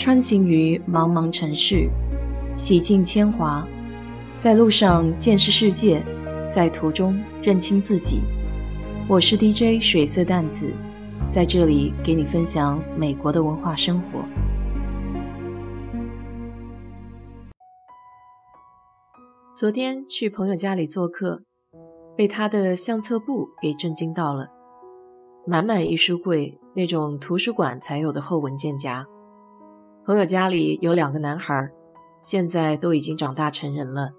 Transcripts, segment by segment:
穿行于茫茫城市，洗尽铅华，在路上见识世界，在途中认清自己。我是 DJ 水色淡子，在这里给你分享美国的文化生活。昨天去朋友家里做客，被他的相册簿给震惊到了，满满一书柜。那种图书馆才有的厚文件夹。朋友家里有两个男孩，现在都已经长大成人了。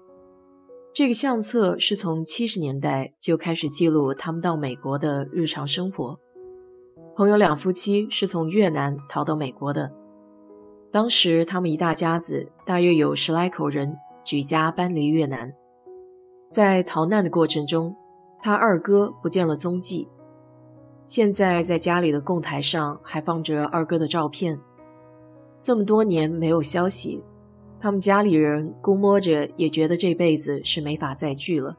这个相册是从七十年代就开始记录他们到美国的日常生活。朋友两夫妻是从越南逃到美国的，当时他们一大家子大约有十来口人，举家搬离越南。在逃难的过程中，他二哥不见了踪迹。现在在家里的供台上还放着二哥的照片。这么多年没有消息，他们家里人估摸着也觉得这辈子是没法再聚了。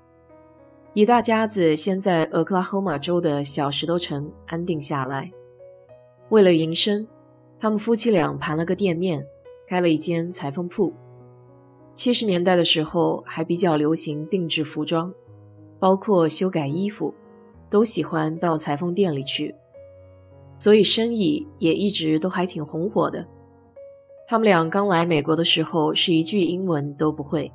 一大家子先在俄克拉荷马州的小石头城安定下来。为了营生，他们夫妻俩盘了个店面，开了一间裁缝铺。七十年代的时候还比较流行定制服装，包括修改衣服。都喜欢到裁缝店里去，所以生意也一直都还挺红火的。他们俩刚来美国的时候是一句英文都不会，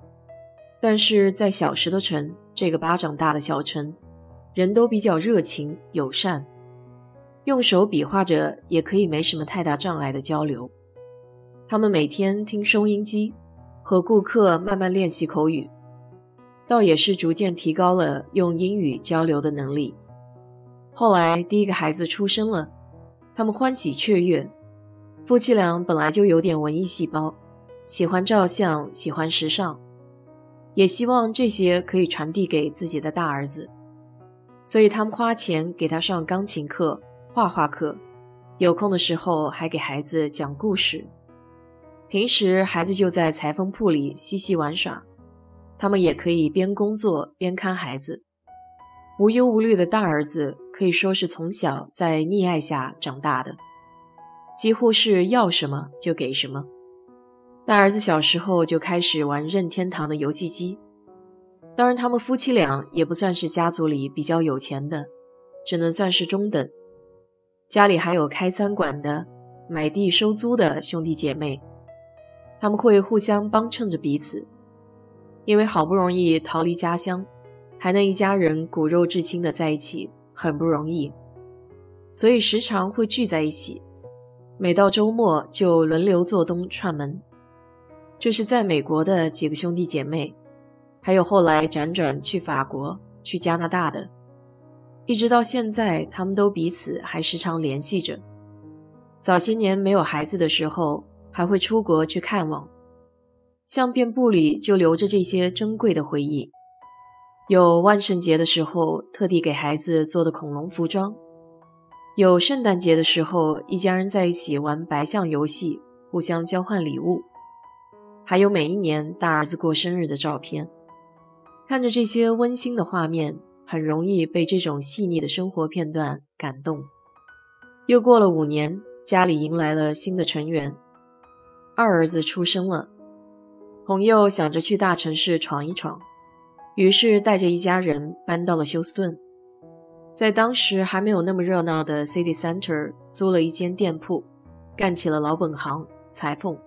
但是在小石头城这个巴掌大的小城，人都比较热情友善，用手比划着也可以没什么太大障碍的交流。他们每天听收音机，和顾客慢慢练习口语，倒也是逐渐提高了用英语交流的能力。后来第一个孩子出生了，他们欢喜雀跃。夫妻俩本来就有点文艺细胞，喜欢照相，喜欢时尚，也希望这些可以传递给自己的大儿子。所以他们花钱给他上钢琴课、画画课，有空的时候还给孩子讲故事。平时孩子就在裁缝铺里嬉戏玩耍，他们也可以边工作边看孩子。无忧无虑的大儿子可以说是从小在溺爱下长大的，几乎是要什么就给什么。大儿子小时候就开始玩任天堂的游戏机，当然他们夫妻俩也不算是家族里比较有钱的，只能算是中等。家里还有开餐馆的、买地收租的兄弟姐妹，他们会互相帮衬着彼此，因为好不容易逃离家乡。还能一家人骨肉至亲的在一起，很不容易，所以时常会聚在一起。每到周末就轮流做东串门。这是在美国的几个兄弟姐妹，还有后来辗转去法国、去加拿大的，一直到现在，他们都彼此还时常联系着。早些年没有孩子的时候，还会出国去看望，相片簿里就留着这些珍贵的回忆。有万圣节的时候特地给孩子做的恐龙服装，有圣诞节的时候一家人在一起玩白象游戏，互相交换礼物，还有每一年大儿子过生日的照片。看着这些温馨的画面，很容易被这种细腻的生活片段感动。又过了五年，家里迎来了新的成员，二儿子出生了。朋友想着去大城市闯一闯。于是带着一家人搬到了休斯顿，在当时还没有那么热闹的 City Center 租了一间店铺，干起了老本行裁缝。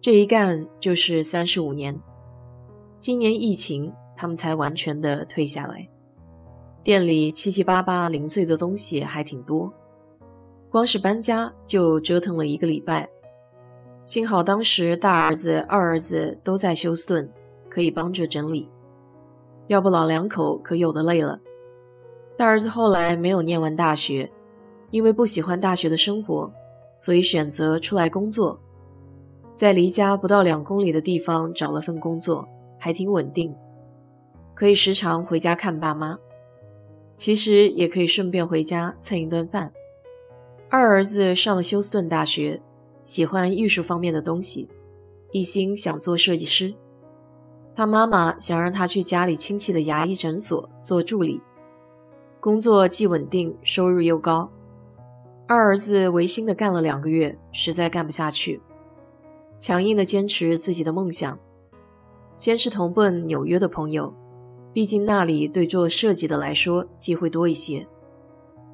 这一干就是三十五年。今年疫情，他们才完全的退下来。店里七七八八零碎的东西还挺多，光是搬家就折腾了一个礼拜。幸好当时大儿子、二儿子都在休斯顿，可以帮着整理。要不老两口可有的累了。大儿子后来没有念完大学，因为不喜欢大学的生活，所以选择出来工作，在离家不到两公里的地方找了份工作，还挺稳定，可以时常回家看爸妈。其实也可以顺便回家蹭一顿饭。二儿子上了休斯顿大学，喜欢艺术方面的东西，一心想做设计师。他妈妈想让他去家里亲戚的牙医诊所做助理，工作既稳定，收入又高。二儿子违心的干了两个月，实在干不下去，强硬的坚持自己的梦想。先是同奔纽约的朋友，毕竟那里对做设计的来说机会多一些。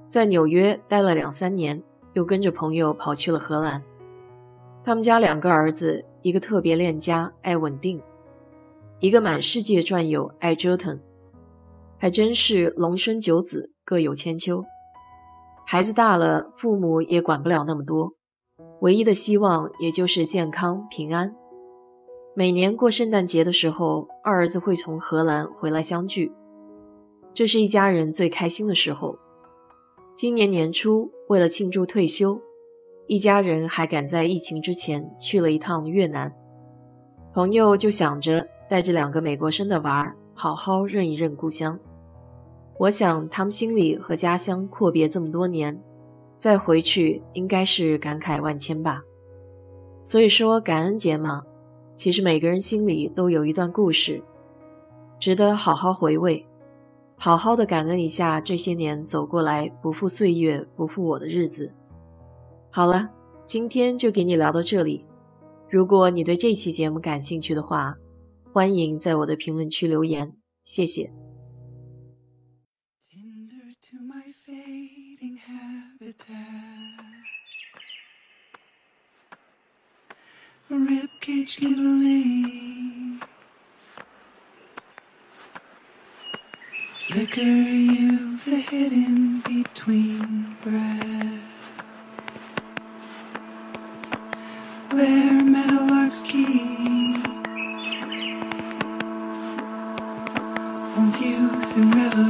在纽约待了两三年，又跟着朋友跑去了荷兰。他们家两个儿子，一个特别恋家爱稳定，一个满世界转悠爱折腾，还真是龙生九子各有千秋。孩子大了，父母也管不了那么多，唯一的希望也就是健康平安。每年过圣诞节的时候，二儿子会从荷兰回来相聚，这是一家人最开心的时候。今年年初，为了庆祝退休。一家人还赶在疫情之前去了一趟越南，朋友就想着带着两个美国生的娃儿好好认一认故乡。我想他们心里和家乡阔别这么多年，再回去应该是感慨万千吧。所以说感恩节嘛，其实每个人心里都有一段故事，值得好好回味，好好的感恩一下这些年走过来不负岁月不负我的日子。好了，今天就给你聊到这里。如果你对这期节目感兴趣的话，欢迎在我的评论区留言，谢谢。Ribcage flicker you the hidden between breath. There meadowlarks key, old youth and revel.